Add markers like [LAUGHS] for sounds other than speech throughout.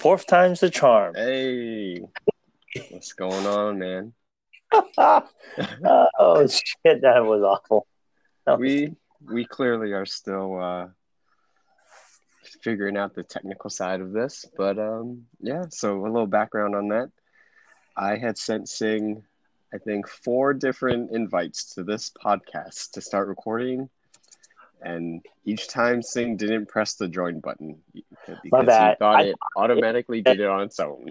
Fourth time's the charm. Hey, what's going on, man? [LAUGHS] oh shit, that was awful. That was- We we clearly are still uh, figuring out the technical side of this, but um, yeah. So a little background on that. I had sent Sing, I think, four different invites to this podcast to start recording, and each time Sing didn't press the join button because he thought I- it automatically did it on its own.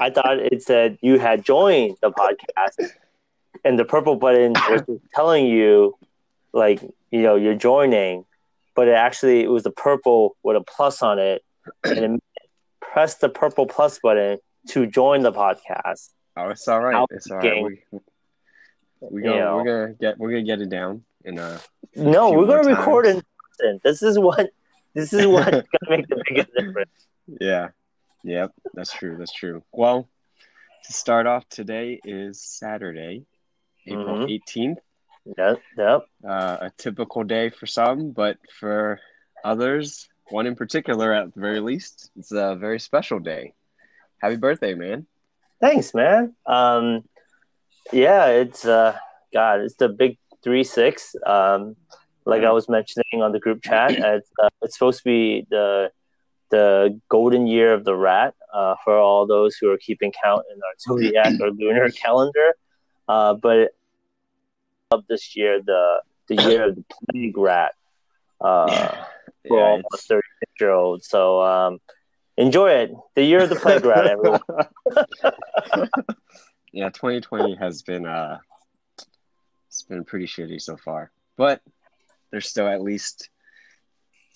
I thought it said you had joined the podcast, and the purple button was [LAUGHS] telling you, like, you know, you're joining, but it actually it was the purple with a plus on it, and it press the purple plus button to join the podcast. Oh, it's all right. It's all game. We, we You go, know. we're gonna get we're gonna get it down in uh No, we're gonna record in person. This is what this is what's [LAUGHS] gonna make the biggest difference. Yeah. Yep. That's true. That's true. Well, to start off, today is Saturday, April Mhm. 18th. Yep, yep. Uh, a typical day for some, but for others, one in particular at the very least, it's a very special day. Happy birthday, man. Thanks, man. Um, yeah, it's uh, God, it's the big three six. Um, like I was mentioning on the group chat, [CLEARS THROAT] it's uh, it's supposed to be the the golden year of the rat uh, for all those who are keeping count in our zodiac or lunar [CLEARS THROAT] calendar. Uh, but of this year, the the year of the plague rat. Uh, [LAUGHS] for Yeah, all thirty six year olds. So um, enjoy it. The year of the plague rat, everyone. [LAUGHS] [LAUGHS] yeah, 2020 has been uh it's been pretty shitty so far. But there's still at least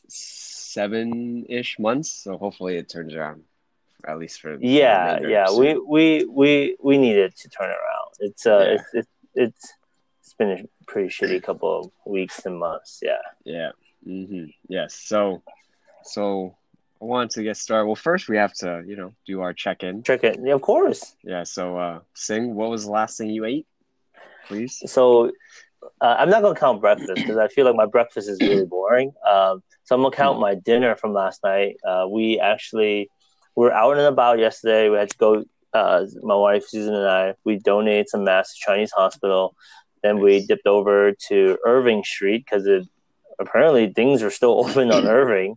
seven ish months, so hopefully it turns around. At least for Yeah, yeah, we we we we needed to turn around. It's uh, Yeah. it's, it's it's it's been a pretty shitty couple of weeks and months. Yeah, Yeah. mm-hmm. Yes. So so I wanted to get started. Well first we have to, you know, do our check in. check it. Yeah, of course. Yeah, so uh Sing, what was the last thing you ate? Please? So uh, I'm not gonna count breakfast because I feel like my breakfast is really boring. Um, so I'm gonna count my dinner from last night. Uh, we actually were out and about yesterday. We had to go. Uh, my wife Susan and I we donated some masks to Chinese hospital. Then we dipped over to Irving Street because it apparently things are still [LAUGHS] open on [CLEARS THROAT] Irving,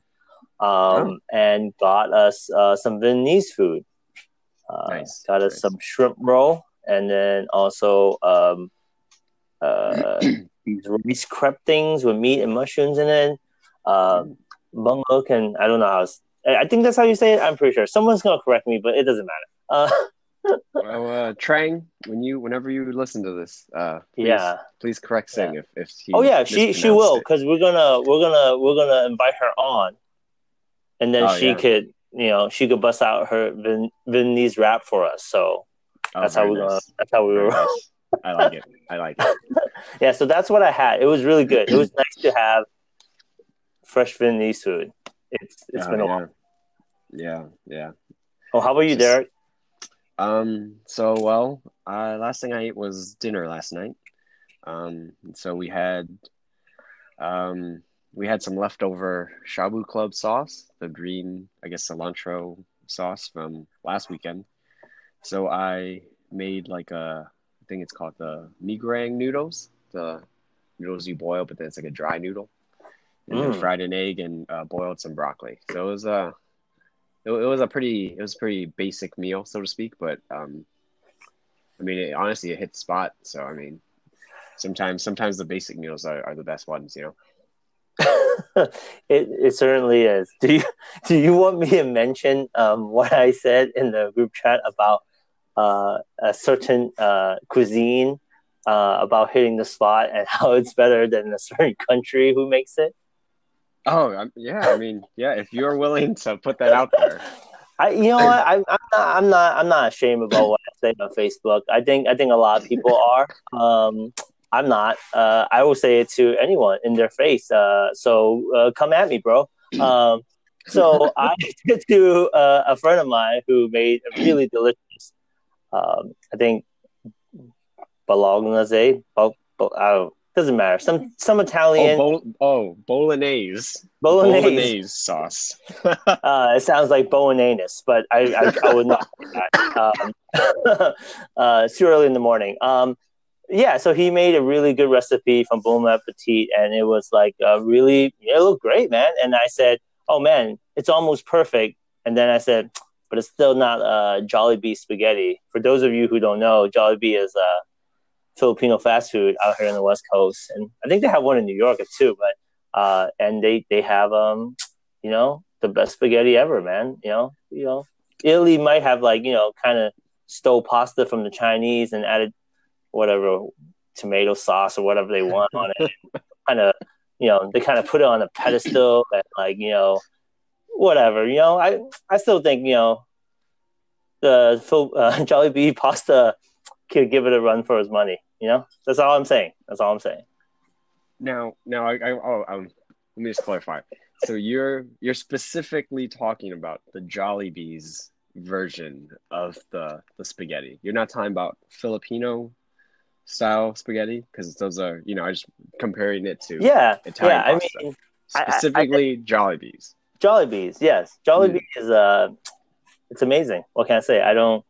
um, and got us uh, some Vietnamese food. Uh, Nice, Got us nice. some shrimp roll, and then also um, uh, these rice crepe things with meat and mushrooms in it. Um, bung hook, and I don't know how. I think that's how you say it. I'm pretty sure. Someone's gonna correct me, but it doesn't matter. Uh, [LAUGHS] Well, uh, Trang, when you, whenever you listen to this, uh, please, Yeah. please correct Sing if, if he. oh yeah, she she will because we're gonna we're gonna we're gonna invite her on, and then Oh, she yeah. could you know she could bust out her Vin, Vietnamese rap for us. So Oh, that's how we're gonna that's how we were. [LAUGHS] I like it. I like it. [LAUGHS] yeah, so that's what I had. It was really good. It was nice to have fresh Vietnamese food. It's it's Oh, been a yeah. while. Yeah, yeah. Oh, how about you, Just- Derek? Um. So well, uh, last thing I ate was dinner last night. Um. So we had, um, we had some leftover Shabu Club sauce, the green, I guess, cilantro sauce from last weekend. So I made like a, think it's called the mi goreng noodles, the noodles you boil, but then it's like a dry noodle, and then Mm. fried an egg and uh, boiled some broccoli. So it was a it, it was a pretty it was a pretty basic meal so to speak but um i mean it, honestly it hit the spot so i mean sometimes sometimes the basic meals are, are the best ones you know [LAUGHS] it it certainly is. Do you [LAUGHS] do you want me to mention um, what I said in the group chat about uh, a certain uh, cuisine uh, about hitting the spot and [LAUGHS] how it's better than a certain country who makes it? oh yeah i mean yeah if you're willing to put that out there [LAUGHS] I you know what I, I'm not I'm not I'm not ashamed about what I say on Facebook. I think I think a lot of people [LAUGHS] are. Um, I'm not. Uh, I will say it to anyone in their face. Uh, so uh, come at me, bro. Um, so I did to uh, a friend of mine who made a really delicious. Um, I think bolognese. Bo- doesn't matter. Some some Oh, Italian bol- oh, bolognese. bolognese. Bolognese sauce. [LAUGHS] Uh, it sounds like bolognese, but I I, I would not. that. Um, [LAUGHS] uh, it's too early in the morning. Um, yeah, so he made a really good recipe from Bon Appetit, and it was like uh, really it looked great, man. And I said, "Oh man, it's almost perfect." And then I said, "But it's still not uh, Jollibee spaghetti." For those of you who don't know, Jollibee is a Filipino fast food out here on the West Coast, and I think they have one in New York too. But uh, and they they have um, you know, the best spaghetti ever, man. You know, you know, Italy might have like you know, kind of stole pasta from the Chinese and added whatever tomato sauce or whatever they want on it. [LAUGHS] kind of, you know, they kind of put it on a pedestal and like you know, whatever. You know, I I still think you know, the Phil, uh, [LAUGHS] Jollibee pasta could give it a run for his money. You know, that's all I'm saying. That's all I'm saying. Now, now, I, I oh, um, let me just clarify. So you're you're specifically talking about the Jollibee's version of the the spaghetti. You're not talking about Filipino style spaghetti because those are you know I just comparing it to Yeah, Italian yeah. I pasta. mean, I- I- I- specifically Jollibee's. Jollibee's, yes. Jollibee is uh it's amazing. What can I say? I don't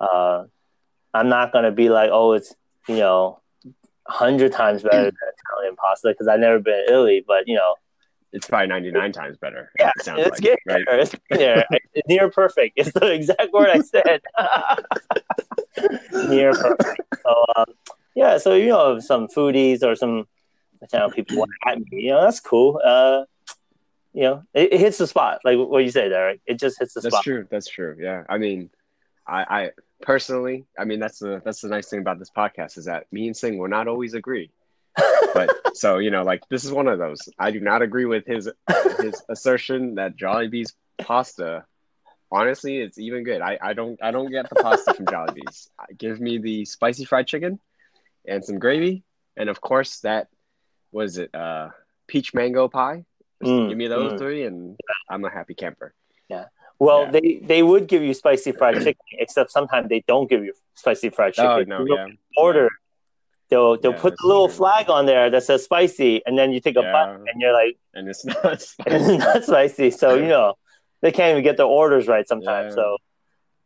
uh I'm not gonna be like, oh it's you know a hundred times better than Italian pasta because I've never been to Italy, but you know, It's probably ninety nine times better. yeah, it sounds it's like, getting right? there. It's getting there. [LAUGHS] It's near perfect. It's the exact word I said. [LAUGHS] near perfect. So um, yeah, so you know some foodies or some Italian people want [CLEARS THROAT] at me, you know, that's cool. Uh you know, it, it hits the spot, like what you say, Derek. It just hits the That's spot. That's true. That's true. Yeah. I mean, I, I personally, I mean, that's the that's the nice thing about this podcast is that me and Sing will not always agree. But [LAUGHS] so you know, like this is one of those. I do not agree with his his [LAUGHS] assertion that Jollibee's pasta. Honestly, it's even good. I, I don't I don't get the pasta from Jollibee's. Give me the spicy fried chicken and some gravy, and of course that was it. Uh, peach mango pie. Just Mm, give me those mm. three, and I'm a happy camper. Yeah. Well, Yeah. they they would give you spicy fried chicken, except sometimes they don't give you spicy fried chicken. Oh no, You yeah. Order. They'll they'll Yeah, put that's the little true. flag on there that says spicy, and then you take a Yeah. bite, and you're like, and it's not [LAUGHS] it's not spicy. So you know, they can't even get their orders right sometimes. Yeah. So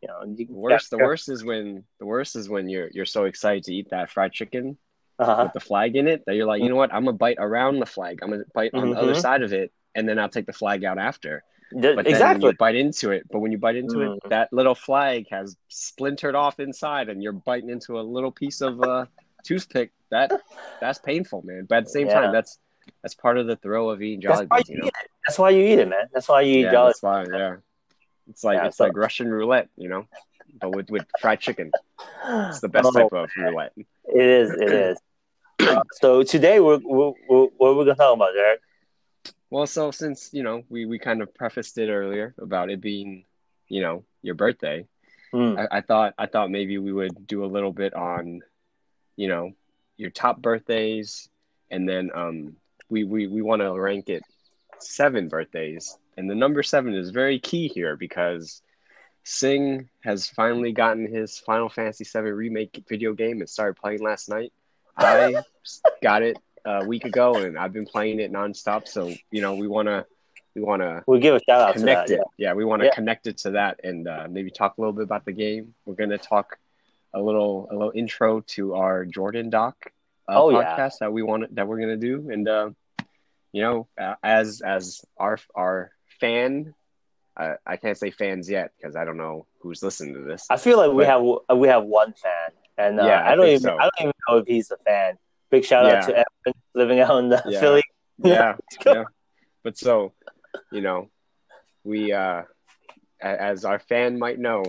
you know, you the worst. The worst is when the worst is when you're you're so excited to eat that fried chicken Uh-huh. with the flag in it that you're like, you know what? I'm gonna bite around the flag. I'm gonna bite on the other Mhm. side of it, and then I'll take the flag out after. Th- But exactly. you bite into it, but when you bite into Mm. it, that little flag has splintered off inside, and you're biting into a little piece of uh, [LAUGHS] toothpick. That that's painful, man. But at the same Yeah. time, that's that's part of the thrill of eating That's why you You know? eat it. That's why you eat it, man. That's why you eat yeah, Jolly. that's why. Yeah, it's like Yeah, it's so- like Russian roulette, you know, but with with fried chicken. It's the best Oh, type of roulette. It is. It [CLEARS THROAT] is. [CLEARS THROAT] So today we're, we're, we're what are gonna talk about, Derek? Well, so since you know we we kind of prefaced it earlier about it being, you know, your birthday, Mm. I, I thought I thought maybe we would do a little bit on, you know, your top birthdays, and then um we we we want to rank it seven birthdays, and the number seven is very key here because Sing has finally gotten his Final Fantasy VII remake video game and started playing last night. I [LAUGHS] got it a week ago, and I've been playing it nonstop. So you know, we wanna we wanna We'll give a shout out to connect that. it. Yeah, we want to Yeah. connect it to that and uh, maybe talk a little bit about the game. We're gonna talk a little a little intro to our Jordan doc uh, Oh, yeah. podcast that we want that we're gonna do, and uh, you know, as as our our fan. Uh, I can't say fans yet because I don't know who's listening to this. I feel like we have we have one fan, and uh, Yeah, I I, don't even so. I don't even know if he's a fan. Big shout out to Evan living out in the Yeah. Philly. yeah, [LAUGHS] yeah. But so, you know, we uh as our fan might know,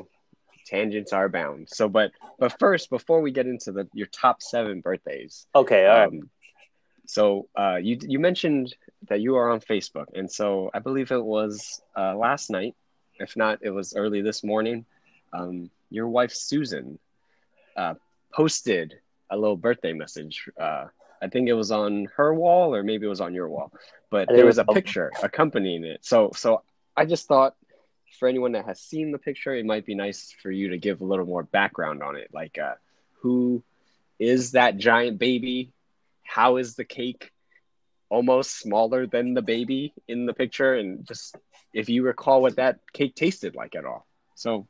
tangents are bound. So but but first, before we get into the your top seven birthdays, Okay, all right. um, so uh you you mentioned that you are on Facebook, and so I believe it was uh last night, if not it was early this morning, um your wife Susan uh posted a little birthday message. Uh I think it was on her wall or maybe it was on your wall. But there was a picture accompanying it. So so I just thought for anyone that has seen the picture, it might be nice for you to give a little more background on it. Like uh who is that giant baby? how is the cake almost smaller than the baby in the picture? And just if you recall what that cake tasted like at all. So,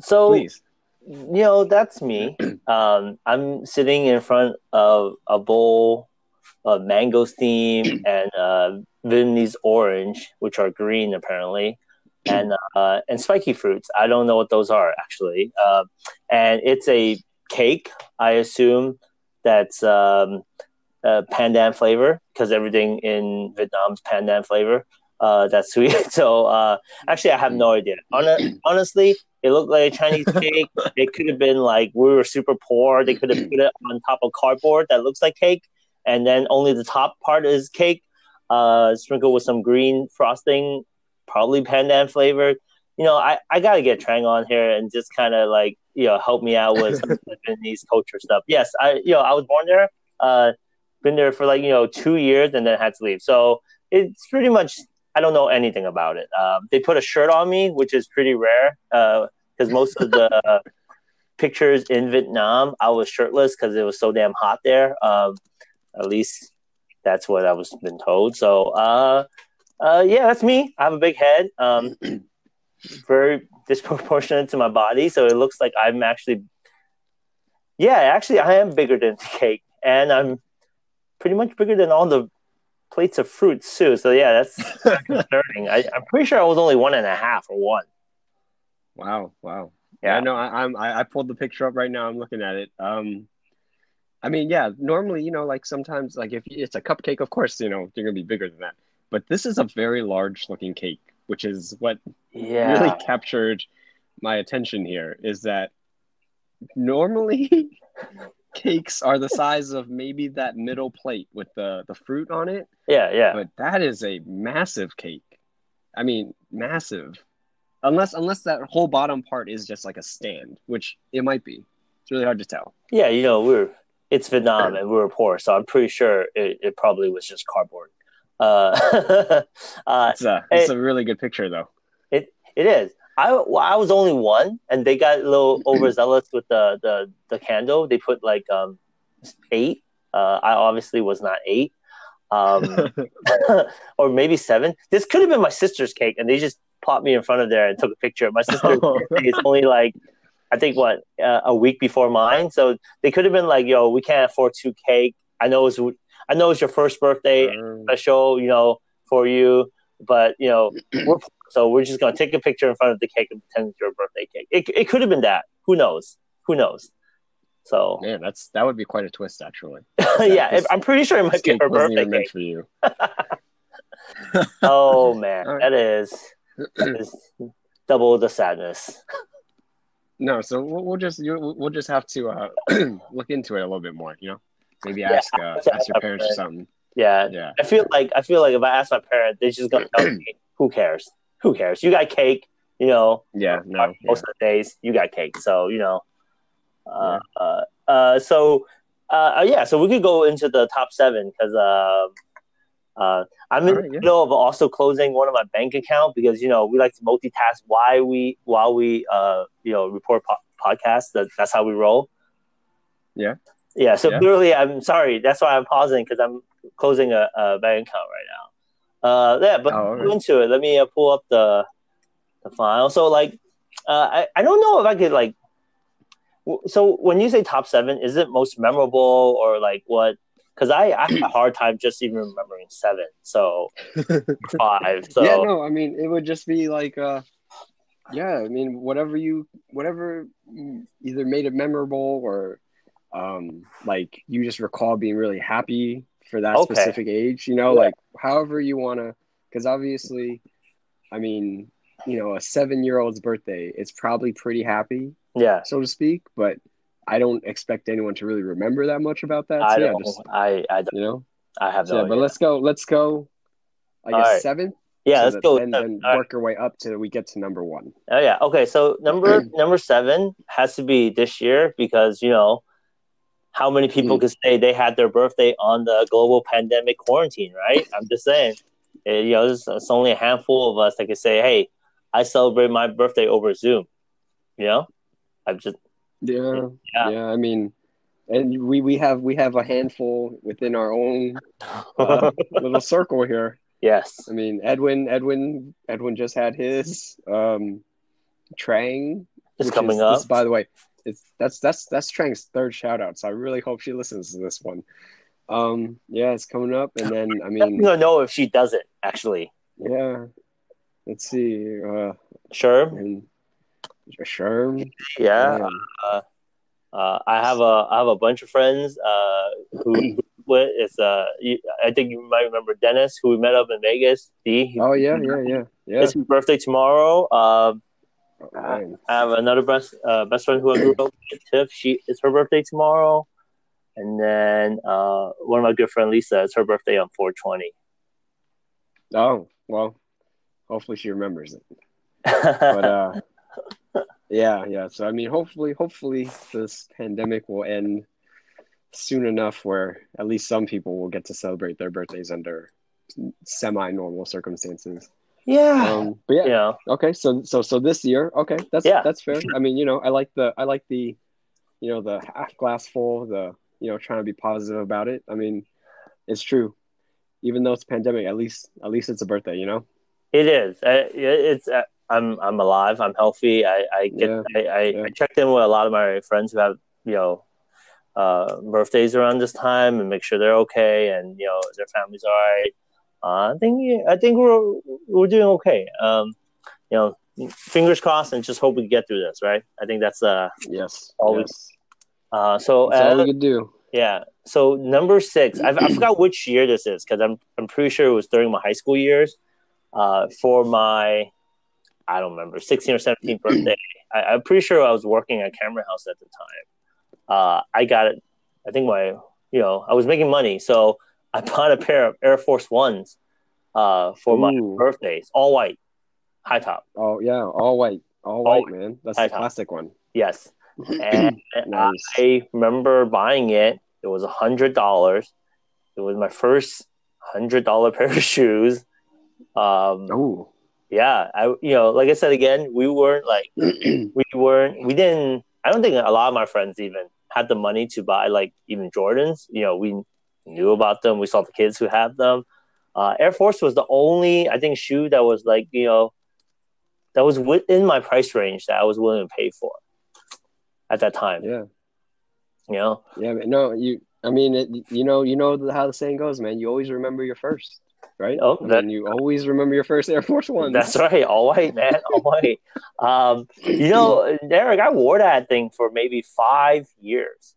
So please. You know that's me. [CLEARS THROAT] Um, I'm sitting in front of a bowl of mangosteen [CLEARS THROAT] and uh, Vietnamese orange, which are green apparently, and [CLEARS THROAT] uh, and spiky fruits. I don't know what those are actually. Uh, and it's a cake. I assume that's um, uh, pandan flavor because everything in Vietnam's pandan flavor. Uh, that's sweet. [LAUGHS] So uh, actually, I have no idea. Hon- [CLEARS THROAT] honestly, it looked like a Chinese cake. it could have been like we were super poor. They could have put it on top of cardboard that looks like cake, and then only the top part is cake, uh, sprinkled with some green frosting, probably pandan flavored. You know, I, I gotta get Trang on here and just kind of like you know help me out with some [LAUGHS] Vietnamese culture stuff. Yes, I you know I was born there, uh, been there for like you know two years and then had to leave. So it's pretty much I don't know anything about it. Um, they put a shirt on me, which is pretty rare because most of the [LAUGHS] pictures in Vietnam, I was shirtless because it was so damn hot there. Um, at least that's what I was been told. So, uh, uh, yeah, that's me. I have a big head, um, [CLEARS THROAT] very disproportionate to my body, so it looks like I'm actually, yeah, actually, I am bigger than [LAUGHS] the cake, and I'm pretty much bigger than all the plates of fruits too. So yeah, that's [LAUGHS] concerning. I, I'm pretty sure I was only one and a half or one. Wow, wow. Yeah. Yeah, no, I, I'm I, I pulled the picture up right now. I'm looking at it. Um, I mean, yeah, normally, you know, like sometimes, like if it's a cupcake, of course, you know, they're gonna be bigger than that. But this is a very large looking cake, which is what Yeah, really captured my attention here. Is that normally [LAUGHS] cakes are the size of maybe that middle plate with the the fruit on it, yeah, yeah. but that is a massive cake. I mean, massive. Unless unless that whole bottom part is just like a stand, which it might be. It's really hard to tell. Yeah, you know, we are it's Vietnam and we were poor, so I'm pretty sure it, it probably was just cardboard. Uh, [LAUGHS] uh, It's a it's a really good picture though. it it is. I well, I was only one, and they got a little [CLEARS THROAT] overzealous with the the the candle. They put like um eight. Uh, I obviously was not eight. Um, [LAUGHS] [LAUGHS] or maybe seven. This could have been my sister's cake, and they just popped me in front of there and took a picture. Of my sister is only like, I think what uh, a week before mine, so they could have been like, "Yo, we can't afford two cake. I know it's I know it's your first birthday Um, special, you know, for you, but you know, we're so we're just gonna take a picture in front of the cake and pretend it's your birthday cake. It it could have been that. Who knows? Who knows? So man, that's that would be quite a twist actually. [LAUGHS] yeah, this- I'm pretty sure it might be her birthday cake. for you. [LAUGHS] [LAUGHS] Oh man, right. that is, [CLEARS THROAT] is double the sadness. No, so we'll, we'll just we'll just have to uh, [CLEARS THROAT] look into it a little bit more. You know, maybe Yeah, ask uh, ask your parents or something. Yeah, Yeah, I feel like I feel like if I ask my parents, they're just gonna tell me, [CLEARS THROAT] "Who cares? Who cares? You got cake, you know." yeah, no, yeah. most of the days you got cake so you know uh, uh, uh, so uh, uh, yeah so we could go into the top seven because uh, uh, i'm in All the right, yeah. middle of also closing one of my bank account because you know we like to multitask why we while we uh, you know report po- podcasts that, that's how we roll Yeah. yeah so Yeah. literally i'm sorry that's why i'm pausing because i'm closing a, a bank account right now uh, yeah but Oh, right. into it let me uh, pull up the the file so like uh, I, I don't know if I could like. w- So when you say top seven, is it most memorable or like what? Because I, I have a [CLEARS THROAT] hard time just even remembering seven. So [LAUGHS] five. So yeah, no, I mean it would just be like, uh, yeah, I mean whatever you whatever either made it memorable or, um, like you just recall being really happy for that Okay. specific age. You know, Yeah. like however you wanna, because obviously, I mean, you know, a seven year old's birthday, it's probably pretty happy, yeah, so to speak, but. I don't expect anyone to really remember that much about that. I yeah, don't. just I I, don't, you know. I have So, no. yeah, but let's go. Let's go. I guess right. seven. yeah, so let's go. And then All right. work our way up till we get to number one. Oh yeah. Okay. So number [CLEARS THROAT] number seven has to be this year because you know how many people Mm. could say they had their birthday on the global pandemic quarantine, right? I'm just saying. Eh, you know, it's, it's only a handful of us that could say, "Hey, I celebrate my birthday over Zoom." You know, I'm just Yeah, Yeah. yeah. I mean, and we we have we have a handful within our own uh, [LAUGHS] little circle here. yes. I mean, Edwin, Edwin, Edwin just had his. Um, Trang It's which coming is- up. This, by the way, it's that's that's that's Trang's third shout out. So I really hope she listens to this one. Um, yeah, it's coming up, and then I mean, gonna know if she does it. Actually, yeah. Let's see. Uh, sure. and Sherm. Yeah. Uh, uh, I have a I have a bunch of friends uh, who [CLEARS THROAT] with it's uh you, I think you might remember Dennis who we met up in Vegas. D. Oh yeah, yeah, yeah, yeah. It's his birthday tomorrow. Um, Oh. I have another best uh, best friend who I grew up with, Tiff. She it's her birthday tomorrow, and then uh, one of my good friend Lisa. It's her birthday on four twenty. Oh well, hopefully she remembers it. But uh, [LAUGHS] yeah, yeah. So I mean, hopefully, hopefully this pandemic will end soon enough where at least some people will get to celebrate their birthdays under semi-normal circumstances. Yeah, Um, but yeah, yeah, okay. So so so this year, okay, that's Yeah. that's fair. I mean, you know, I like the I like the, you know, the half glass full, the you know, trying to be positive about it. I mean, it's true. Even though it's a pandemic, at least at least it's a birthday, you know. it is. It's uh, I'm I'm alive. I'm healthy. I I get Yeah, I, I, yeah. I checked in with a lot of my friends who have you know uh, birthdays around this time and make sure they're okay and you know their families all right. Uh, I think I think we're we're doing okay. Um, you know, fingers crossed and just hope we get through this. Right. I think that's uh Yes. Always- yes. uh so That's all uh, we could do. yeah. So number six, I, I forgot which year this is because I'm I'm pretty sure it was during my high school years. Uh, for my, I don't remember, 16 or 17 [CLEARS THROAT] birthday. I, I'm pretty sure I was working at Camera House at the time. Uh, I got it. I think my, you know, I was making money, so I bought a pair of Air Force Ones uh, for my Ooh. birthdays, all white, high top. Oh yeah, all white, all All white, man. That's know. classic one. Yes, and [CLEARS THROAT] Nice. I remember buying it. It was a hundred dollars. It was my first hundred dollar [LAUGHS] pair of shoes. Um, Oh. yeah, I you know, like I said again, we weren't like [CLEARS THROAT] we weren't we didn't. I don't think a lot of my friends even had the money to buy like even Jordans. You know, we knew about them. We saw the kids who have them. Uh, Air Force was the only I think shoe that was like you know that was within my price range that I was willing to pay for at that time. yeah, You know, yeah. No, you. I mean, it, you know, you know how the saying goes, man. You always remember your first, right? Oh, I that- mean, you always remember your first Air Force One. That's right, all white, man, all [LAUGHS] white. Um, you know, Derek, I wore that thing for maybe five years.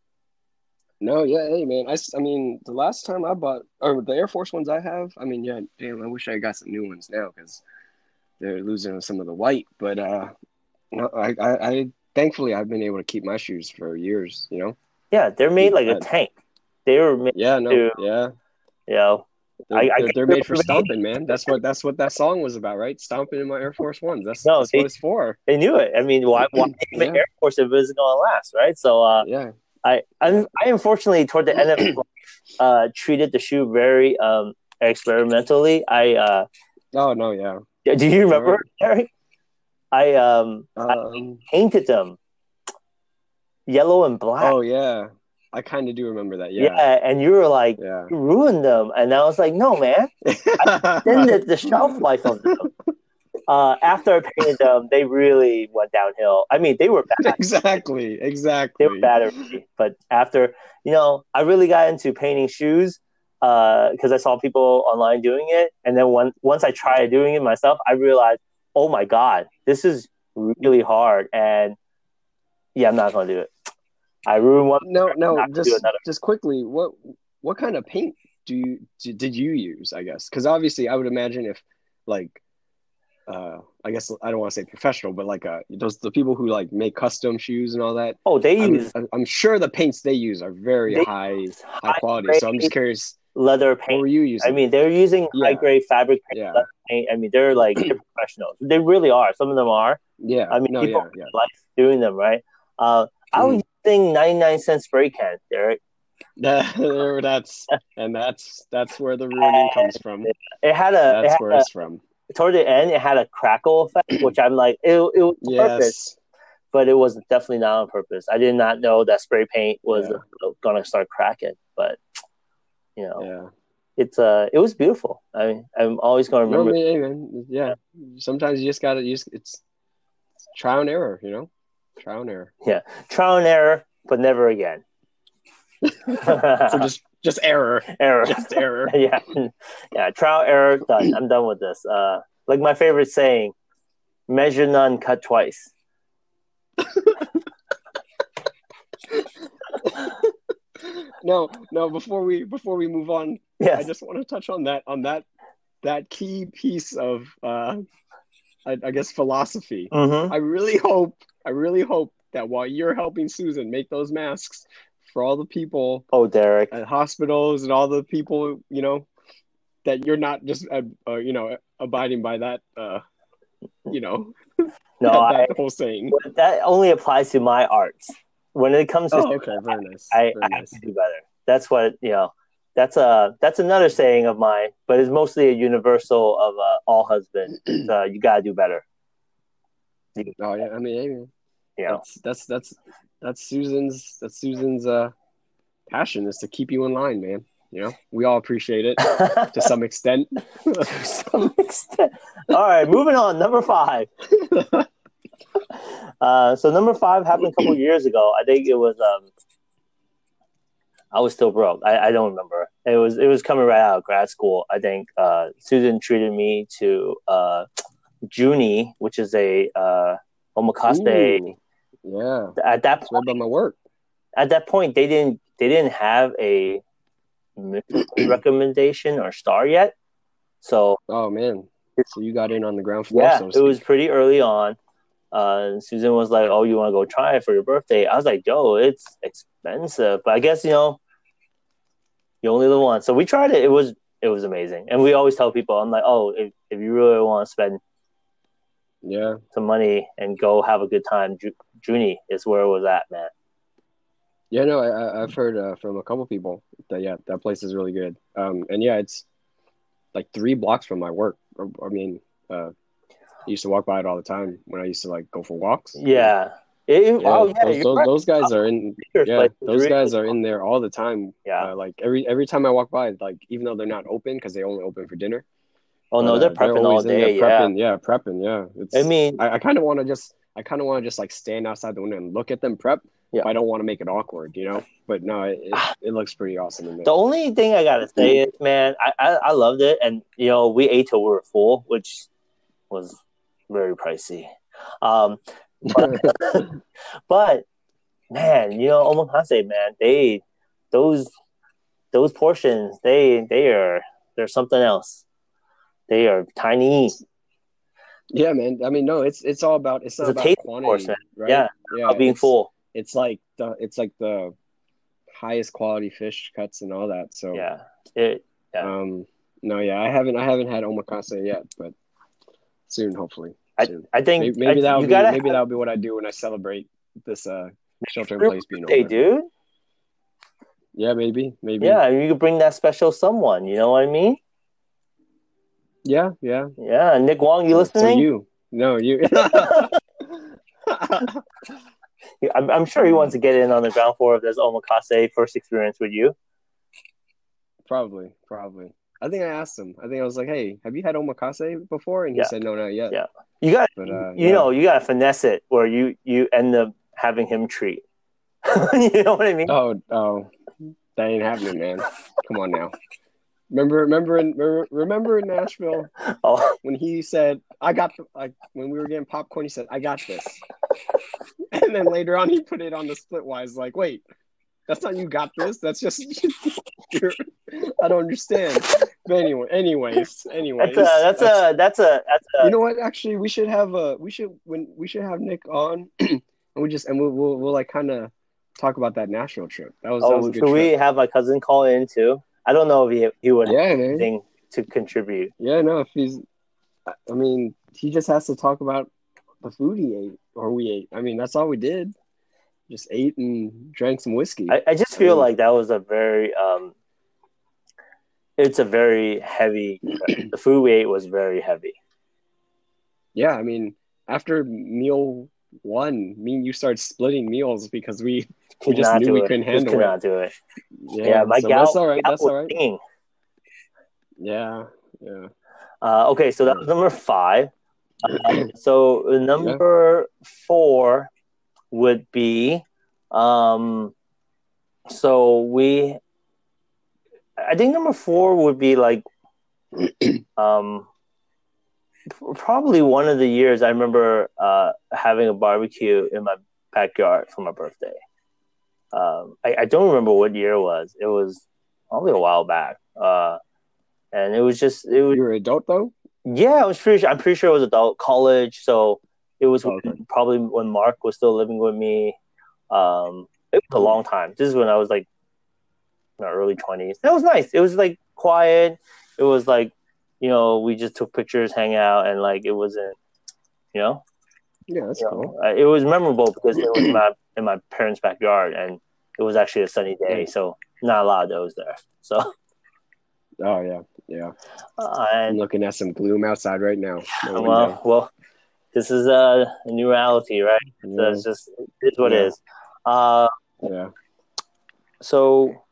No, yeah, hey man. I, I mean, the last time I bought, or the Air Force ones I have, I mean, yeah, damn, I wish I got some new ones now because they're losing some of the white. But uh, no, I, I, I, thankfully, I've been able to keep my shoes for years. You know. Yeah, they're made like a tank. They were made, Yeah, no, Dude. yeah. you know, They're, I- they're, they're made for stomping, man. That's what that's what that song was about, right? Stomping in my Air Force Ones. That's, No, that's they- what it's for. they knew it. I mean, why, why Yeah. Air Force if it wasn't going to last, right? So, uh, Yeah. I, I, I unfortunately toward the end of life, [CLEARS THROAT] uh, treated the shoe very um, experimentally. I, uh, Oh no, yeah. do you remember, Derek? I um, Um, painted them yellow and black. oh yeah. I kind of do remember that. yeah. Yeah. and you were like, Yeah. you ruined them, and I was like, no, man. then the, the shelf life of them. [LAUGHS] Uh, after I painted them, they really went downhill. I mean, they were bad. [LAUGHS] exactly. Exactly. They were bad already. But after, you know, I really got into painting shoes because I saw people online doing it, and then when, once I tried doing it myself, I realized, oh my god, this is really hard, and yeah, I'm not gonna do it. I ruined one. No, no. Not to do Just just quickly, what what kind of paint do you did you use? I guess because obviously, I would imagine if like. Uh, I guess I don't want to say professional, but like uh, those the people who like make custom shoes and all that. Oh, they I'm, use I'm sure the paints they use are very high high high quality. So I'm just curious, leather paint. what were you using? I mean, they're using Yeah. high grade fabric paint, yeah, paint. I mean, they're like they're [CLEARS THROAT] professionals. They really are. Some of them are. yeah. I mean, no, people yeah, yeah. like doing them, right? Uh, I was using 99 cent spray cans, Derek. That, [LAUGHS] that's and that's that's where the ruining comes from. [LAUGHS] It had a, That's where a it's from. Toward the end, it had a crackle effect, [CLEARS THROAT] which I'm like, it, it was perfect. Yes. but it was definitely not on purpose. I did not know that spray paint was Yeah. gonna start cracking, but you know, Yeah. it's uh, it was beautiful. I I'm always gonna No, I remember. mean, man. Yeah. Sometimes you just gotta use it's, it's trial and error. You know, trial and error. Yeah, trial and error, but never again. [LAUGHS] So just just error, error. just error. [LAUGHS] yeah, yeah. Trial error. Done. I'm done with this. Uh, like my favorite saying: "Measure none, cut twice." [LAUGHS] No, no. Before we before we move on, I just want to touch on that on that that key piece of uh, I, I guess philosophy. hmm I really hope I really hope that while you're helping Susan make those masks for all the people Oh, Derek. at hospitals and all the people, you know, that you're not just uh, uh, you know abiding by that uh, you know [LAUGHS] No, [LAUGHS] that, I, that whole saying. that only applies to my arts. When it comes to Oh, okay, very nice. I, very I have to do better. That's what you know. That's a that's another saying of mine, but it's mostly a universal of uh, all husbands. [CLEARS THROAT] uh, you gotta do better. Oh yeah, I mean, yeah. You know, that's that's that's that's Susan's that's Susan's uh passion is to keep you in line, man. You know, we all appreciate it [LAUGHS] to some extent. to some extent. All right, moving on. Number five. [LAUGHS] Uh, so number five happened a couple years ago. I think it was. Um, I was still broke. I, I don't remember. It was it was coming right out of grad school. I think uh, Susan treated me to uh, Juni, which is a uh, omakase. Ooh, yeah, At that point, by my work. at that point, they didn't they didn't have a [CLEARS THROAT] recommendation or star yet. So Oh man, so you got in on the ground floor. yeah, so it was pretty early on. Uh, Susan was like, "Oh, you want to go try it for your birthday?" I was like, "Yo, it's expensive," but I guess you know, you only live once. So we tried it. It was it was amazing, and we always tell people, "I'm like, oh, if if you really want to spend Yeah, some money and go have a good time, Ju- Juni is where it was at, man." yeah. No, I, I've heard uh, from a couple people that yeah, that place is really good. Um, and yeah, it's like three blocks from my work. I mean, uh, I used to walk by it all the time when I used to like go for walks. Yeah. It, Yeah, oh, yeah, those, those, right. those guys are in. Yeah, those guys are in there all the time. Yeah. Uh, like every every time I walk by, like even though they're not open because they only open for dinner. Oh no, uh, they're prepping all in there day. Yeah. prepping, yeah, prepping. Yeah, it's. I mean, I, I kind of want to just, I kind of want to just like stand outside the window and look at them prep. Yeah. I don't want to make it awkward, you know. But no, it, it, it looks pretty awesome in there. The only thing I gotta say is, man, I, I, I loved it, and you know, we ate till we were full, which was very pricey. Um, but, [LAUGHS] but man, you know, omakase, man, they those those portions, they they are they're something else. They are tiny. Yeah, man. I mean, no, it's it's all about it's, It's a about taste quantity, course, right? Yeah, yeah. About being it's, full. It's like the it's like the highest quality fish cuts and all that. So Yeah. It, Yeah. Um, no, yeah, I haven't I haven't had omakase yet, but soon, hopefully. I, Soon. I think Maybe, maybe I, that'll be maybe have that'll be what I do when I celebrate this uh shelter in place being over. do. Yeah, maybe, maybe. Yeah, you could bring that special someone. You know what I mean? Yeah, yeah. Yeah, Nick Wong, you So listening? you, no, you. [LAUGHS] [LAUGHS] I'm, I'm sure he wants to get in on the ground floor of this omakase first experience with you. probably, probably. I think I asked him. I think I was like, "Hey, have you had omakase before?" And he Yeah. said, "No, not yet." Yeah. You got, But uh, you yeah. know, you got to finesse it where you you end up having him treat. [LAUGHS] you know what I mean? Oh, oh, that ain't happening, man. Come on now. Remember, remember, in, remember, remember in Nashville [LAUGHS] Oh, when he said, "I got," like when we were getting popcorn, he said, "I got this," [LAUGHS] and then later on he put it on the Splitwise. Like, wait, that's not you got this. That's just [LAUGHS] I don't understand. But anyway, anyways, anyways, that's a that's a that's a that's a you know what? Actually, we should have a we should when we should have Nick on, [CLEARS THROAT] and we just and we'll we'll, we'll like kind of talk about that Nashville trip. That was that oh, was oh. a good Should we have my cousin call in too? I don't know if he he would have Yeah, man. anything to contribute. Yeah, no, if he's, I- I mean, he just has to talk about the food he ate or we ate. I mean, that's all we did. Just ate and drank some whiskey. I, I just feel Mm. like that was a very um. It's a very heavy. the food we ate was very heavy. yeah, I mean, after meal one, me and you started splitting meals because we [LAUGHS] we Could just knew we it. couldn't Just handle could it. not do it. Yeah, Yeah, my so gal. that's all right. That's all right. singing. Yeah, yeah. Uh, okay, so that was number five. Uh, [CLEARS THROAT] so number four would be, um, so we, I think number four would be like, [CLEARS THROAT] um, probably one of the years I remember uh, having a barbecue in my backyard for my birthday. Um, I, I don't remember what year it was. It was probably a while back. Uh, and it was just it was You're an adult though. yeah, I was pretty sure. I'm pretty sure it was adult college, so it was okay. probably when Mark was still living with me. Um, it was a long time. This is when I was like my early twenties. That was nice. It was like quiet. It was like you know we just took pictures, hang out, and like it wasn't you know, Yeah, that's you cool. know, it was memorable because it was [CLEARS THROAT] my in my parents' backyard and it was actually a sunny day, so not a lot of those there. So [LAUGHS] Oh yeah, yeah. uh, I'm looking at some gloom outside right now. No [LAUGHS] well, well, this is uh, a new reality, right? day. So it's just it is what it Yeah. is. Uh, yeah. so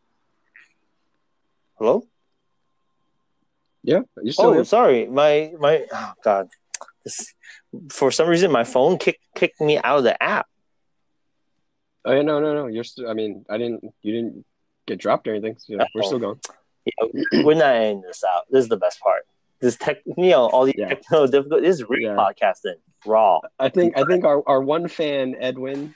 hello. Yeah, you still Oh, here? sorry. My my. Oh God. This, for some reason, my phone kicked kicked me out of the app. Oh yeah, no, no, no. You're still. I mean, I didn't. You didn't get dropped or anything. So yeah, we're still oh. going. Yeah, we're not ending this out. This is the best part. This tech, you know, all these Yeah. technical difficulties. This is real podcasting, raw. I think. I think our, our one fan Edwin.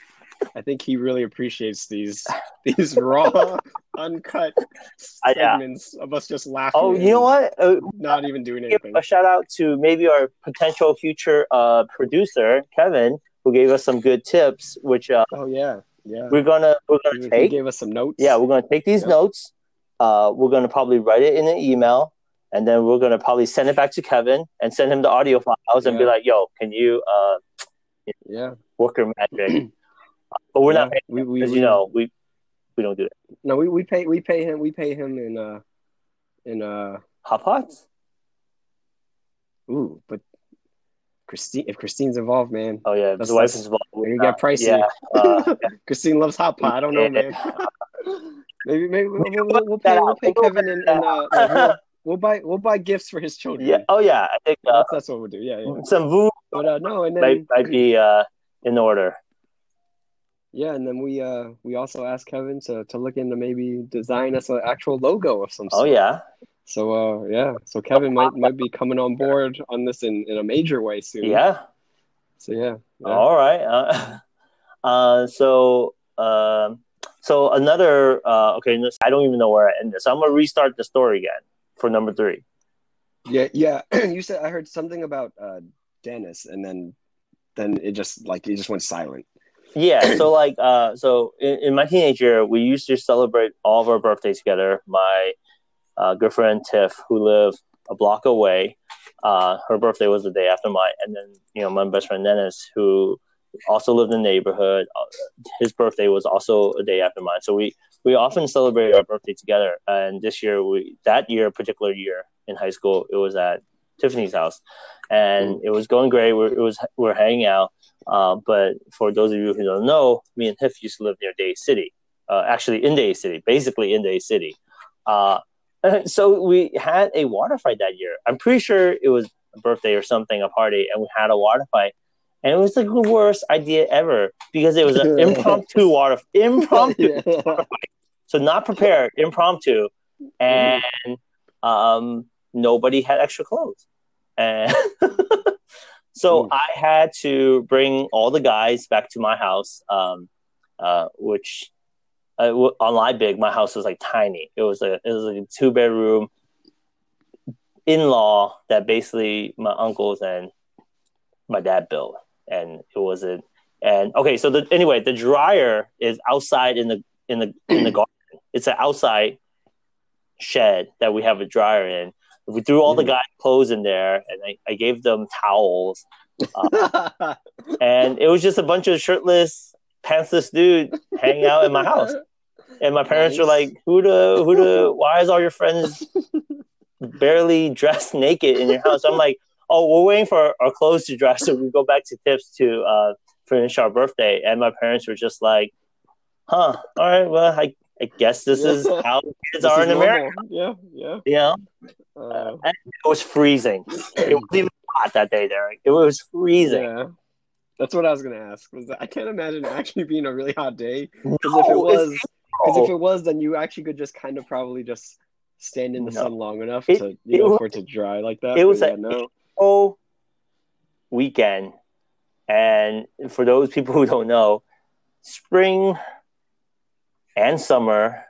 I think he really appreciates these these raw, [LAUGHS] uncut Uh, yeah. segments of us just laughing. Oh, you know what? Uh, Not even doing anything. a shout out to maybe our potential future uh, producer Kevin, who gave us some good tips, which uh, Oh yeah, yeah. we're gonna we're gonna he take. gave us some notes. Yeah, we're gonna take these Yep. notes. Uh, we're gonna probably write it in an email, and then we're gonna probably send it back to Kevin and send him the audio files and be like, "Yo, can you uh, yeah. work your magic?" [CLEARS THROAT] but we're not Yeah, we, we, because we you know we we don't do that. No, we, we pay we pay him we pay him in uh in uh Hot pots? ooh, but Christine if Christine's involved, man, Oh yeah, if That's- his wife is involved. we're get not- pricey. Yeah, uh, [LAUGHS] Christine loves hot pot. I don't know, Yeah. man. maybe maybe we'll, we'll, we'll, we'll pay we'll pay Kevin and, and uh like, we'll, [LAUGHS] we'll buy we'll buy gifts for his children. yeah. Oh yeah, I think uh, that's, that's what we'll do. Yeah, yeah. some voodoo But uh no, and then might, might be uh, in order. Yeah, and then we uh we also asked Kevin to to look into maybe design us an actual logo of some sort. Oh yeah, So uh yeah, so Kevin might might be coming on board on this in, in a major way soon. yeah. So yeah. yeah. All right. Uh, [LAUGHS] uh, so, um, so another. Uh, okay, I don't even know where I ended. So I'm gonna restart the story again for number three. Yeah, yeah. [CLEARS THROAT] you said I heard something about uh Dennis and then then it just like it just went silent. Yeah. So [CLEARS THROAT] like, uh, so in, in my teenage year, we used to celebrate all of our birthdays together. My uh, good friend Tiff, who lived a block away, uh, her birthday was the day after mine, and then you know my best friend Dennis, who also lived in the neighborhood, uh, his birthday was also a day after mine. So we we often celebrate our birthday together. And this year, we that year, particular year in high school, it was at Tiffany's house, and it was going great. We're, it was we're hanging out. Uh, but for those of you who don't know, me and Tiff used to live near Daly City, uh, actually in Daly City, basically in Daly City. Uh, [LAUGHS] so we had a water fight that year. I'm pretty sure it was a birthday or something, a party, and we had a water fight. And it was like the worst idea ever because it was an [LAUGHS] impromptu water, impromptu, yeah. so not prepared, impromptu, and um, nobody had extra clothes, and [LAUGHS] so Mm. I had to bring all the guys back to my house, um, uh, which uh, on Liebig, my house was like tiny. It was a it was like a two bedroom in law that basically my uncles and my dad built, and it wasn't. And okay, so the anyway, the dryer is outside in the in the in the [CLEARS THROAT] garden. It's an outside shed that we have a dryer in. We threw all the Mhm. guys' clothes in there, and I, I gave them towels, [LAUGHS] and it was just a bunch of shirtless, pantsless dude hanging out in my house. And my parents were like, "Who the who the? Why is all your friends barely dressed naked in your house?" I'm like, "Oh, we're waiting for our clothes to dry so we go back to Tiff's to uh, finish our birthday, and my parents were just like, "Huh, all right, well, I, I guess this is how kids [LAUGHS] This are in America." normal. Yeah, You know, yeah. Uh, And it was freezing. It wasn't even hot that day, Derek. It was freezing. yeah. That's what I was gonna ask. Was that, I can't imagine it actually being a really hot day. No, Because if it was, because if it was, then you actually could just kind of probably just stand in the No. sun long enough It- to you know was- for it to dry like that. it was yeah, a- no. whole weekend. And for those people who don't know, spring and summer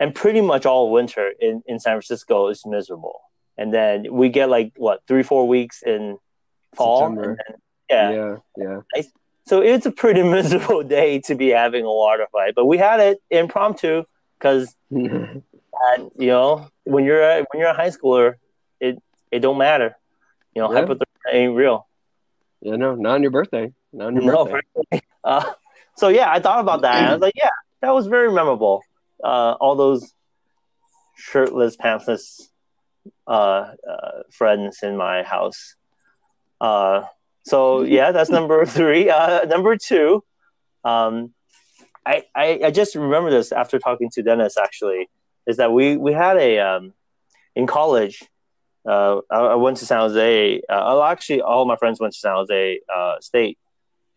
and pretty much all winter in, in San Francisco is miserable. And then we get like what three, four weeks in fall. And then- yeah. Yeah, yeah. So it's a pretty [LAUGHS] miserable day to be having a water fight. But we had it impromptu because [LAUGHS] you know when you're a, when you're a high schooler, it it don't matter. You know, Yeah. hypothermia ain't real. yeah, no, not on your birthday. Not on your No, birthday. [LAUGHS] Uh, so yeah, I thought about that. I was like, yeah, that was very memorable. Uh, all those shirtless, pantsless uh, uh, friends in my house. Uh, so yeah, that's number [LAUGHS] three. Uh, number two, um, I, I I just remember this after talking to Dennis. Actually, is that we we had a um, in college. Uh, I, I went to San Jose. Uh, actually, all my friends went to San Jose uh, State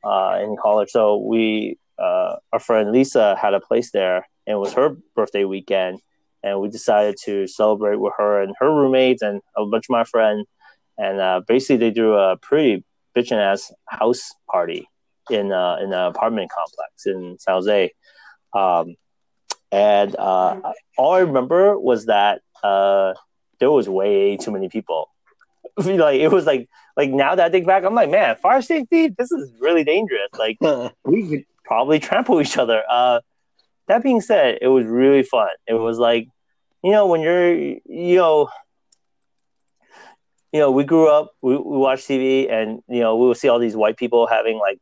uh, in college. So we, uh, our friend Lisa had a place there, and it was her birthday weekend, and we decided to celebrate with her and her roommates and a bunch of my friends, and uh, basically they threw a pretty bitchin' ass house party in uh, in an apartment complex in San Jose, um, and uh, all I remember was that uh, there was way too many people. [LAUGHS] like it was like like now that I think back, I'm like, man, fire safety, this is really dangerous. Like [LAUGHS] we could probably trample each other. Uh, that being said, it was really fun. It was like, you know, when you're, you know, you know, we grew up, we, we watched TV, and you know, we would see all these white people having like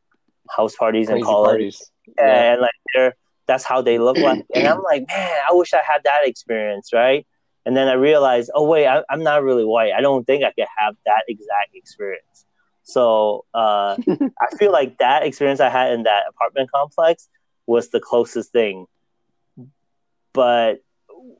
house parties in Crazy college, parties. Yeah. and like they're that's how they look like. And I'm like, man, I wish I had that experience, right? And then I realized, oh wait, I, I'm not really white. I don't think I could have that exact experience. So uh, [LAUGHS] I feel like that experience I had in that apartment complex was the closest thing, but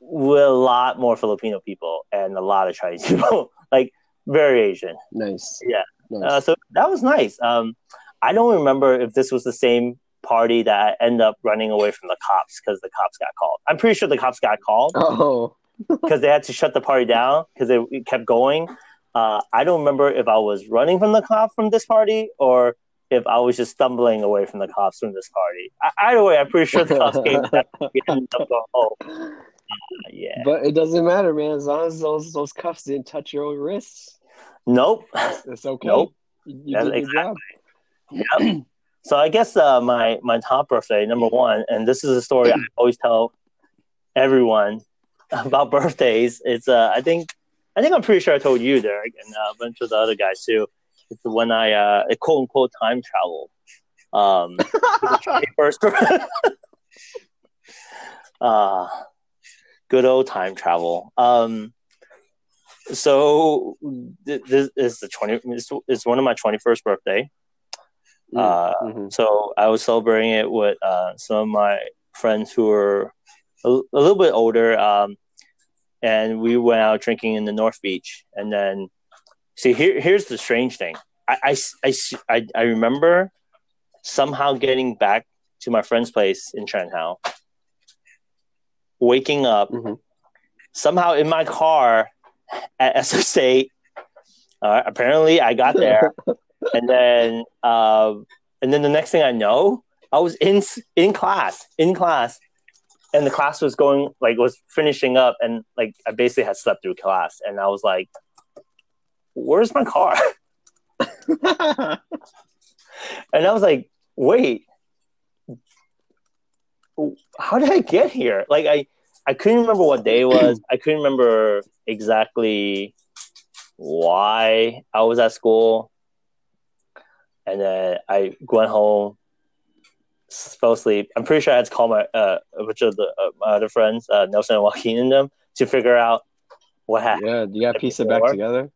with a lot more Filipino people and a lot of Chinese [LAUGHS] people, like very Asian. Nice. Yeah. Nice. Uh, so that was nice. Um, I don't remember if this was the same party that I ended up running away from the cops because the cops got called. I'm pretty sure the cops got called oh. [LAUGHS] because they had to shut the party down because it, it kept going. Uh, I don't remember if I was running from the cop from this party or if I was just stumbling away from the cops from this party. I, either way, I'm pretty sure the cops came back and we ended up going home. Uh, yeah. But it doesn't matter, man. As long as those those cuffs didn't touch your wrists, Nope. it's okay. Nope. You, did your job. Yep. So I guess uh, my my top birthday number one, and this is a story I always tell everyone [LAUGHS] about birthdays. It's uh, I think I think I'm pretty sure I told you, Derek, and uh, a bunch of the other guys too. It's when I uh, quote unquote time travel. Um, first, [LAUGHS] [LAUGHS] uh, good old time travel. Um, so th- this is the twenty. It's, it's one of my twenty first birthday. Uh, Mhm. so I was celebrating it with uh, some of my friends who were a, a little bit older, um, and we went out drinking in the North Beach. And then, see, here here's the strange thing. I, I, I, I, remember somehow getting back to my friend's place in Chinatown, waking up Mhm. somehow in my car at SO State. Uh, apparently, I got there, [LAUGHS] and then um, and then the next thing I know, I was in in class in class, and the class was going like was finishing up, and like I basically had slept through class, and I was like, "Where's my car?" [LAUGHS] and I was like, "Wait, how did I get here?" Like I I couldn't remember what day it was. I couldn't remember exactly why I was at school. And then I went home, fell asleep. I'm pretty sure I had to call my uh, a bunch of the, uh, my other friends, uh, Nelson and Joaquin, and them to figure out what happened. yeah, you got to piece it back Before. together.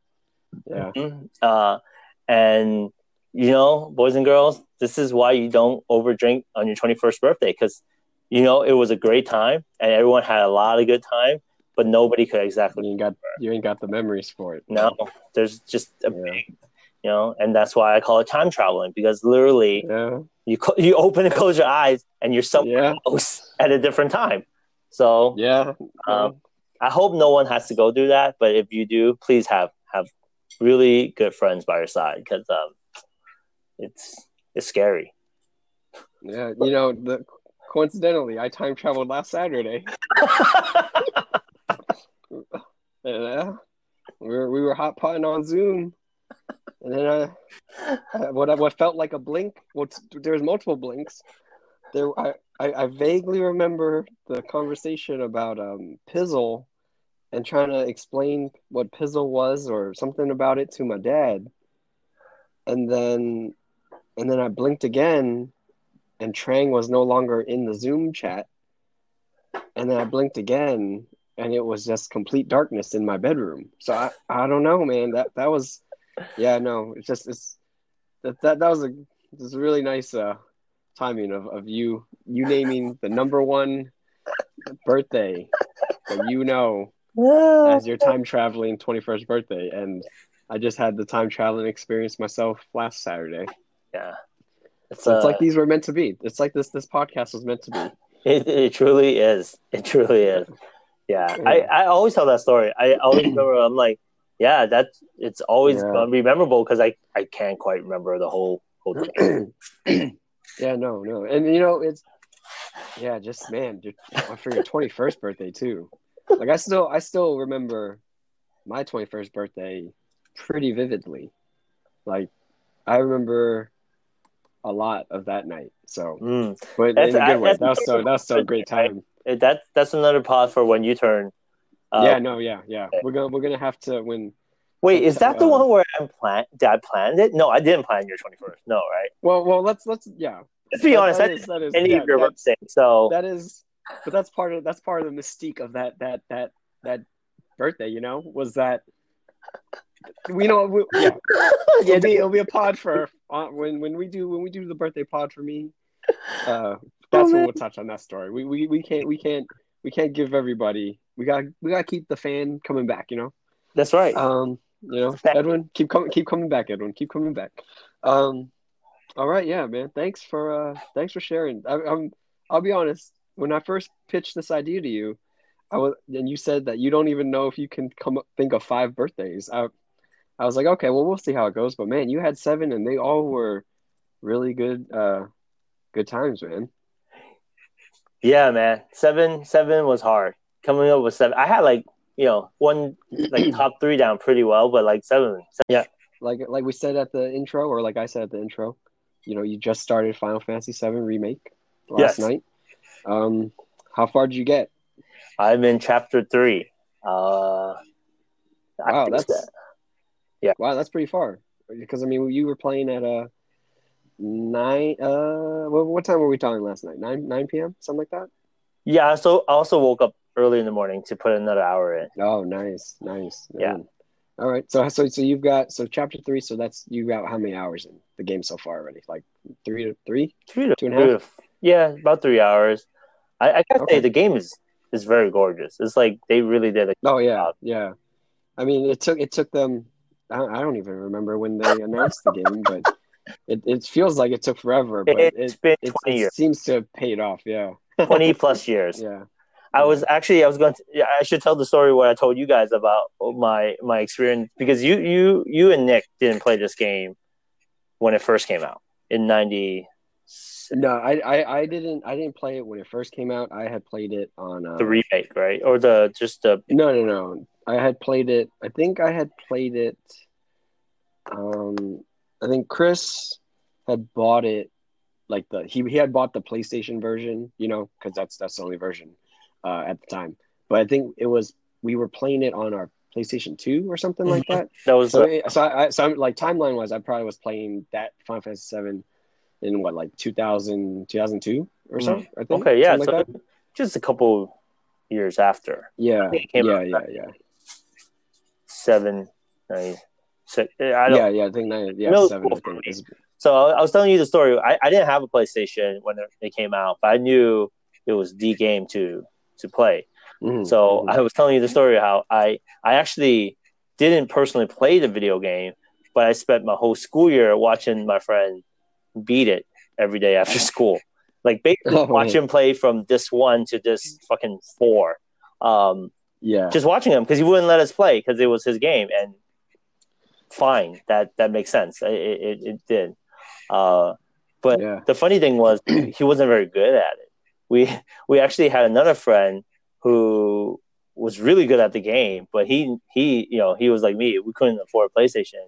Yeah. Uh, and you know, boys and girls, this is why you don't overdrink on your 21st birthday because, you know, it was a great time and everyone had a lot of good time, but nobody could exactly. You ain't got you ain't got the memories for it. No, there's just a yeah. big, you know, and that's why I call it time traveling because literally, yeah. you you open and close your eyes and you're somewhere yeah. else at a different time. So yeah, um, I hope no one has to go through that, but if you do, please have have really good friends by your side because um, it's it's scary. Yeah, you know, the, coincidentally, I time traveled last Saturday. [LAUGHS] [LAUGHS] yeah, we were we were hot potting on Zoom, and then I, I [LAUGHS] what what felt like a blink. Well, there was multiple blinks. There, I, I, I vaguely remember the conversation about um Pizzle and trying to explain what Pizzle was or something about it to my dad. And then and then I blinked again, and Trang was no longer in the Zoom chat. And then I blinked again, and it was just complete darkness in my bedroom. So I, I don't know, man. That that was, yeah, no, it's just it's that that that was a this really nice uh timing of of you you naming the number one birthday that you know as your time traveling 21st birthday and I just had the time traveling experience myself last Saturday. Yeah. It's, uh, it's like these were meant to be. It's like this this podcast was meant to be. It, it truly is. It truly is. Yeah. yeah. I, I always tell that story. I always remember I'm like, yeah, that's it's always yeah. gonna be memorable because I, I can't quite remember the whole whole thing. [CLEARS THROAT] yeah, no, no. And you know, it's yeah, just man, for your [LAUGHS] twenty first birthday too. Like I still I still remember my twenty first birthday pretty vividly. Like I remember a lot of that night. So, mm. but that's, in a good way. That was so that was so great time. That that's another pause for when you turn. Uh, yeah, no, yeah, yeah. We're gonna we're gonna have to when. Wait, is that the uh, one where I planned? Did I plan it? No, I didn't plan your twenty first. No, right? Well, well, let's let's yeah. Let's be that, honest. That, that is, that is any yeah, of your birthday. So that is, but that's part of that's part of the mystique of that that that that birthday. You know, was that we know we, [LAUGHS] yeah. It'll be, it'll be a pod for uh, when when we do when we do the birthday pod for me. Uh, that's oh, when we'll touch on that story. We, we we can't we can't we can't give everybody. We got we got to keep the fan coming back. You know. That's right. Um, you know, Edwin, keep coming keep coming back, Edwin, keep coming back. Um, all right, yeah, man. Thanks for uh, thanks for sharing. I, I'm I'll be honest. When I first pitched this idea to you, I was and you said that you don't even know if you can come up, think of five birthdays. I I was like, okay, well, we'll see how it goes. But man, you had seven, and they all were really good, uh, good times, man. Yeah, man, seven, seven was hard. Coming up with seven, I had like you know one like top three down pretty well, but like seven, seven, yeah. Like like we said at the intro, or like I said at the intro, you know, you just started Final Fantasy VII remake last yes. night. Um, how far did you get? I'm in chapter three. Uh, wow, that's that. Yeah. Wow, that's pretty far. Because I mean, you were playing at a uh, nine. Uh, what, what time were we talking last night? Nine nine p.m. Something like that. Yeah. So I also woke up early in the morning to put another hour in. Oh, nice, nice. Yeah. All right. So so so you've got so chapter three. So that's you got how many hours in the game so far already? Like three to three, three to two and a half. To, yeah, about three hours. I, I gotta okay. say the game is is very gorgeous. It's like they really did a. Oh yeah, yeah. I mean, it took it took them I don't even remember when they [LAUGHS] announced the game, but it, it feels like it took forever. But it's it, been twenty it, years. seems to have paid off. Yeah, twenty plus years. [LAUGHS] Yeah. I was actually I was going to yeah, I should tell the story what I told you guys about my my experience because you you you and Nick didn't play this game when it first came out in 90 no I, I i didn't i didn't play it when it first came out i had played it on uh, the remake right or the just the no no no I had played it. I think I had played it. Um, I think Chris had bought it, like the he he had bought the PlayStation version, you know, because that's that's the only version uh, at the time. But I think it was we were playing it on our PlayStation Two or something like that. that was so. So I, so I'm, like timeline wise, I probably was playing that Final Fantasy Seven in what like 2000, 2002 or so. Mm. I think. Okay, yeah, so like just a couple years after. Yeah, yeah, yeah, yeah seven, nine, six. I don't, yeah, yeah. I think nine, yeah, seven. I think So I was telling you the story. I, I didn't have a PlayStation when it came out, but I knew it was the game to to play. Mhm, So mhm. I was telling you the story how I I actually didn't personally play the video game, but I spent my whole school year watching my friend beat it every day after [LAUGHS] school. Like basically Oh, watch man. him play from this one to this fucking four. Um, yeah, just watching him because he wouldn't let us play because it was his game and fine that that makes sense it it, it did uh but Yeah. the funny thing was [CLEARS THROAT] he wasn't very good at it we we actually had another friend who was really good at the game but he he you know he was like me. We couldn't afford a playstation.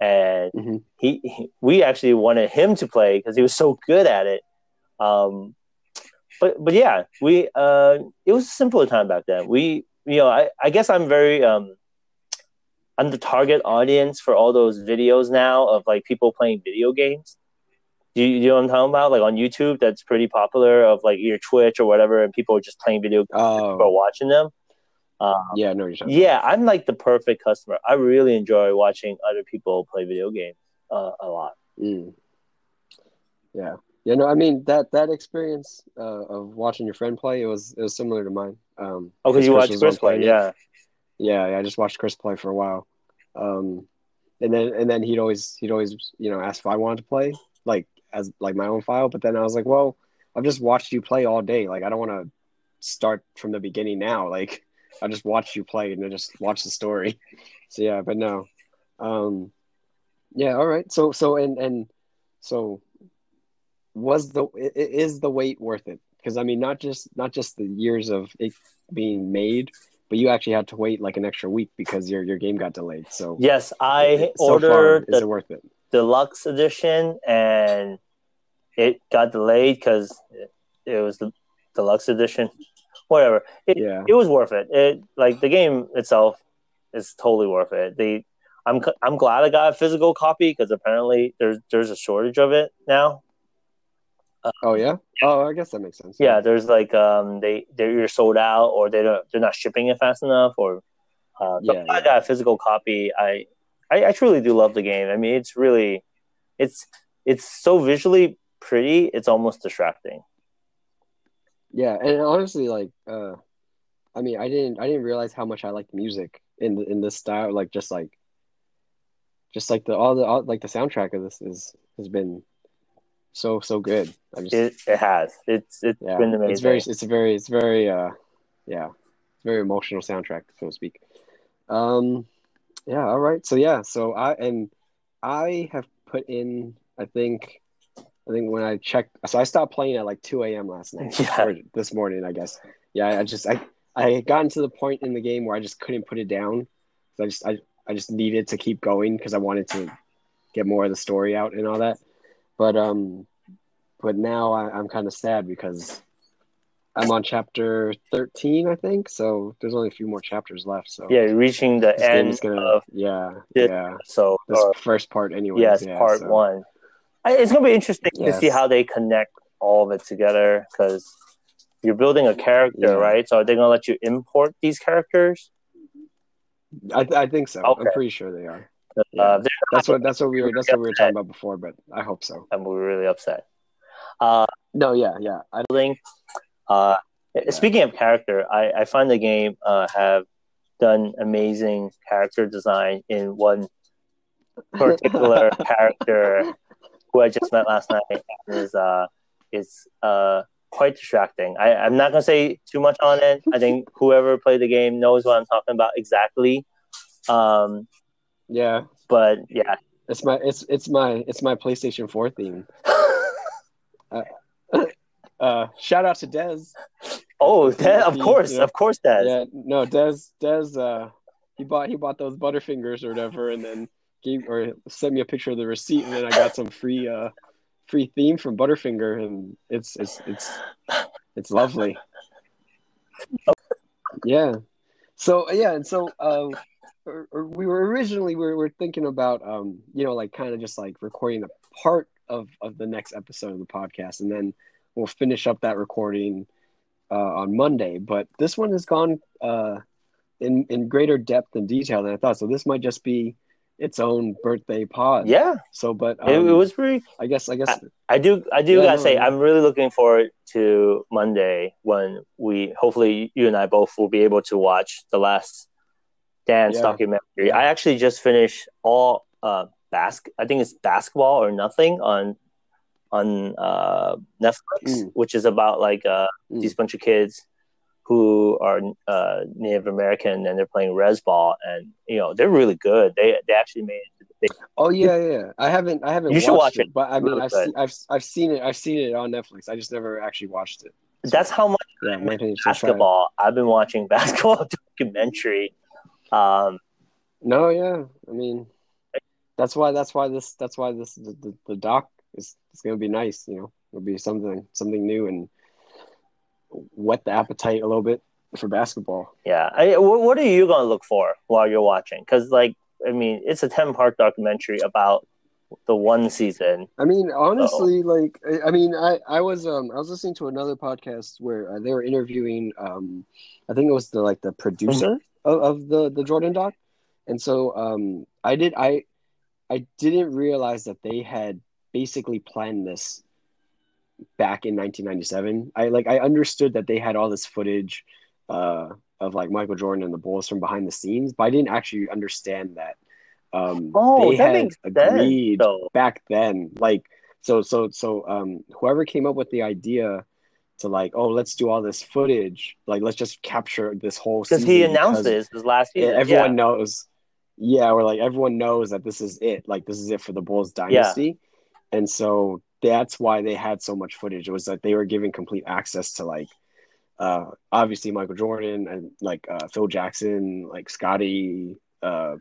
And Mhm. he, he we actually wanted him to play because he was so good at it. Um but but yeah we uh it was a simpler time back then. We you know i i guess i'm very um i'm the target audience for all those videos now of like people playing video games you, you know what i'm talking about like on youtube that's pretty popular of like your twitch or whatever and people are just playing video games Oh, or watching them uh, yeah, I know what you're talking. yeah i'm like the perfect customer i really enjoy watching other people play video games uh, a lot Mm. Yeah, yeah. No, I mean that that experience uh, of watching your friend play it was it was similar to mine. Um, oh because you watch was chris on play yeah Yeah, yeah, I just watched Chris play for a while, um, and then and then he'd always he'd always you know ask if I wanted to play like as like my own file, but then I was like, well, I've just watched you play all day. Like I don't want to start from the beginning now. Like I just watched you play and then just watch the story. So yeah, but no, um, yeah, all right. So so and and so was the i- i- is the wait worth it? Because I mean, not just not just the years of it being made, but you actually had to wait like an extra week because your your game got delayed. So yes i so far, ordered is the it worth it? deluxe edition and it got delayed because it, it was the deluxe edition. Whatever. It, Yeah, it was worth it. It like the game itself is totally worth it. The i'm i'm glad i got a physical copy because apparently there's there's a shortage of it now. Oh yeah. Oh, I guess that makes sense. yeah there's like um they they're either sold out or they don't they're not shipping it fast enough or uh so Yeah, i got a physical copy. I, I i truly do love the game. I mean it's really it's it's so visually pretty it's almost distracting Yeah, and honestly, like, uh, I mean, I didn't, I didn't realize how much I liked music in in this style. Like, just like, just like the all the all, like the soundtrack of this is has been so so good. I just, it, it has it's it's yeah, been amazing it's very, it's a very, it's very, uh, yeah, very emotional soundtrack, so to speak. Um, yeah, all right. So yeah, so I and I have put in, I think. I think when I checked, so I stopped playing at like 2 a.m. last night [LAUGHS] Yeah. or this morning, I guess. Yeah, I just I I had gotten to the point in the game where I just couldn't put it down. So I just I, I just needed to keep going because I wanted to get more of the story out and all that. But um, but now I, I'm kind of sad because I'm on chapter 13, I think. So there's only a few more chapters left. So yeah reaching the end gonna of yeah this- yeah so this or, first part anyway. yes yeah, part so- one it's gonna be interesting to see how they connect all of it together because you're building a character Yeah. right so are they gonna let you import these characters I I think so. Okay. I'm pretty sure they are. Uh, they're That's what that's what we were that's what we were talking about before, but I hope so. I'm really upset. Uh, No, yeah, yeah. I think. Uh, Speaking of character, I, I find the game uh, have done amazing character design in one [LAUGHS] particular character who I just met last night is uh, is uh, quite distracting. I, I'm not gonna say too much on it. I think whoever played the game knows what I'm talking about exactly. Um, yeah. but yeah, It's my it's it's my it's my PlayStation 4 theme. [LAUGHS] [LAUGHS] Uh shout out to Dez. oh, that, of course, you know, of course, that. Yeah, no, Dez Dez uh he bought he bought those butterfingers or whatever and then gave or sent me a picture of the receipt and then I got some free uh free theme from Butterfinger and it's it's it's it's lovely. Yeah. So yeah, and so uh, or- or we were originally we were thinking about um you know like kind of just like recording a part of of the next episode of the podcast and then we'll finish up that recording uh, on Monday. But this one has gone uh in in greater depth and detail than I thought. So this might just be its own birthday pod. Yeah, So, but um, it, it was pretty. I guess. I guess. I do. I do Yeah, gotta no, say, yeah. I'm really looking forward to Monday when we hopefully you and I both will be able to watch the last dance Yeah. documentary. I actually just finished all uh bask. I think it's basketball or nothing on on uh Netflix, Mm. which is about like uh Mm. these bunch of kids who are uh Native American and they're playing res ball and you know they're really good. They they actually made it. to the big Oh yeah, yeah. I haven't. I haven't. You should watched watch it. But I mean, Really I've, seen, I've I've seen it. I've seen it on Netflix. I just never actually watched it. That's how much Yeah, might need to try it. basketball. I've been watching [LAUGHS] basketball documentary. Um, No, yeah. I mean, that's why. That's why this. That's why this. The, the, the doc is. It's gonna be nice. You know, it'll be something something new and whet the appetite a little bit for basketball. yeah. I, what are you gonna look for while you're watching? Because, like, I mean, it's a ten part documentary about the one season. I mean, honestly, like, I, I mean, I, I was, um, I was listening to another podcast where uh, they were interviewing, um, I think it was the like the producer of, of the the Jordan doc, and so, um, I did, I, I didn't realize that they had basically planned this back in 1997. I like, I understood that they had all this footage, uh, of like Michael Jordan and the Bulls from behind the scenes, but I didn't actually understand that. Um, Oh, they that had makes agreed sense. Back then like so so so um whoever came up with the idea to like oh let's do all this footage like let's just capture this whole because he announced because this his last season. everyone yeah. knows yeah we're like everyone knows that this is it like this is it for the bulls dynasty and so that's why they had so much footage. It was that they were giving complete access to like uh obviously michael jordan and like uh phil jackson like Scottie uh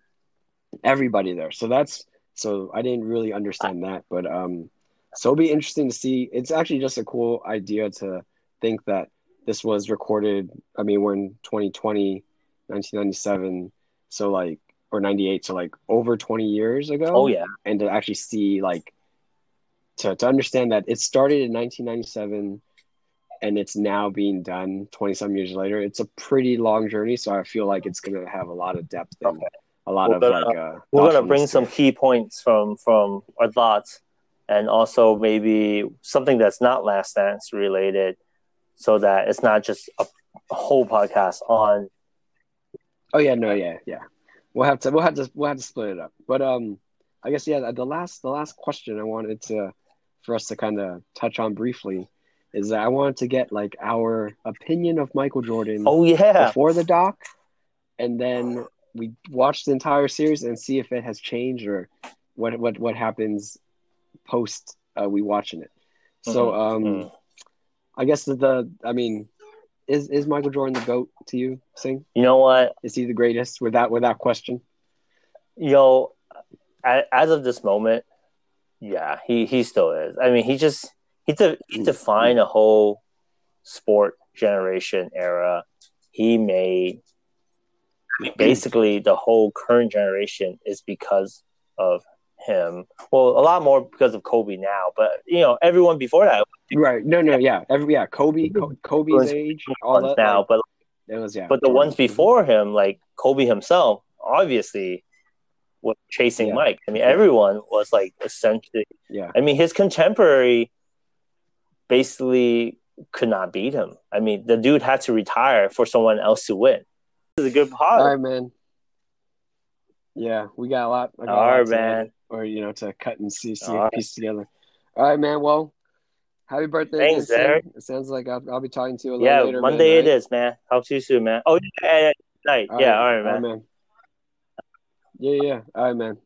everybody there. So that's so i didn't really understand that but um so it'll be interesting to see. It's actually just a cool idea to think that this was recorded i mean we're in 2020 1997 so like or 98 so like over 20 years ago. Oh yeah. and to actually see like to, to understand that it started in 1997 and it's now being done 20 some years later it's a pretty long journey so i feel like it's going to have a lot of depth and Okay. a lot We're of gonna- like uh We're gonna bring some key points from from our thoughts, and also maybe something that's not Last Dance related, so that it's not just a, a whole podcast on. oh yeah no yeah yeah we'll have to we'll have to we'll have to split it up but um i guess yeah the last the last question i wanted to for us to kind of touch on briefly is that i wanted to get like our opinion of michael jordan Oh yeah, before the doc, and then we watch the entire series and see if it has changed or what what what happens post uh, we watching it. So Mhm, um, mhm. I guess the, the I mean, is is Michael Jordan the goat to you? Sing you know what? is he the greatest without without question? Yo, as of this moment, yeah, he he still is. I mean, he just he de- he Mm, defined a whole sport generation era. He made I mean, basically the whole current generation is because of him. Well, a lot more because of Kobe now, but you know, everyone before that Right? No, no, yeah, every yeah, Kobe, Kobe's age, all that. now, like, but it was yeah, but the ones before him, like Kobe himself, obviously was chasing Yeah. Mike. I mean, everyone was like essentially. yeah, I mean, his contemporary basically could not beat him. I mean, the dude had to retire for someone else to win. This is a good pod. all right, man. Yeah, we got a lot. Got All right, man. or you know to cut and see, see All right. piece together. All right, man. Well, happy birthday, Thanks, Sam. Eric. It sounds like I'll, I'll be talking to you a little Yeah, later. Monday man, it is, man. Talk to you soon, man. Oh, yeah, yeah, yeah. night. All yeah, right, all right, man. Yeah, yeah. All right, man.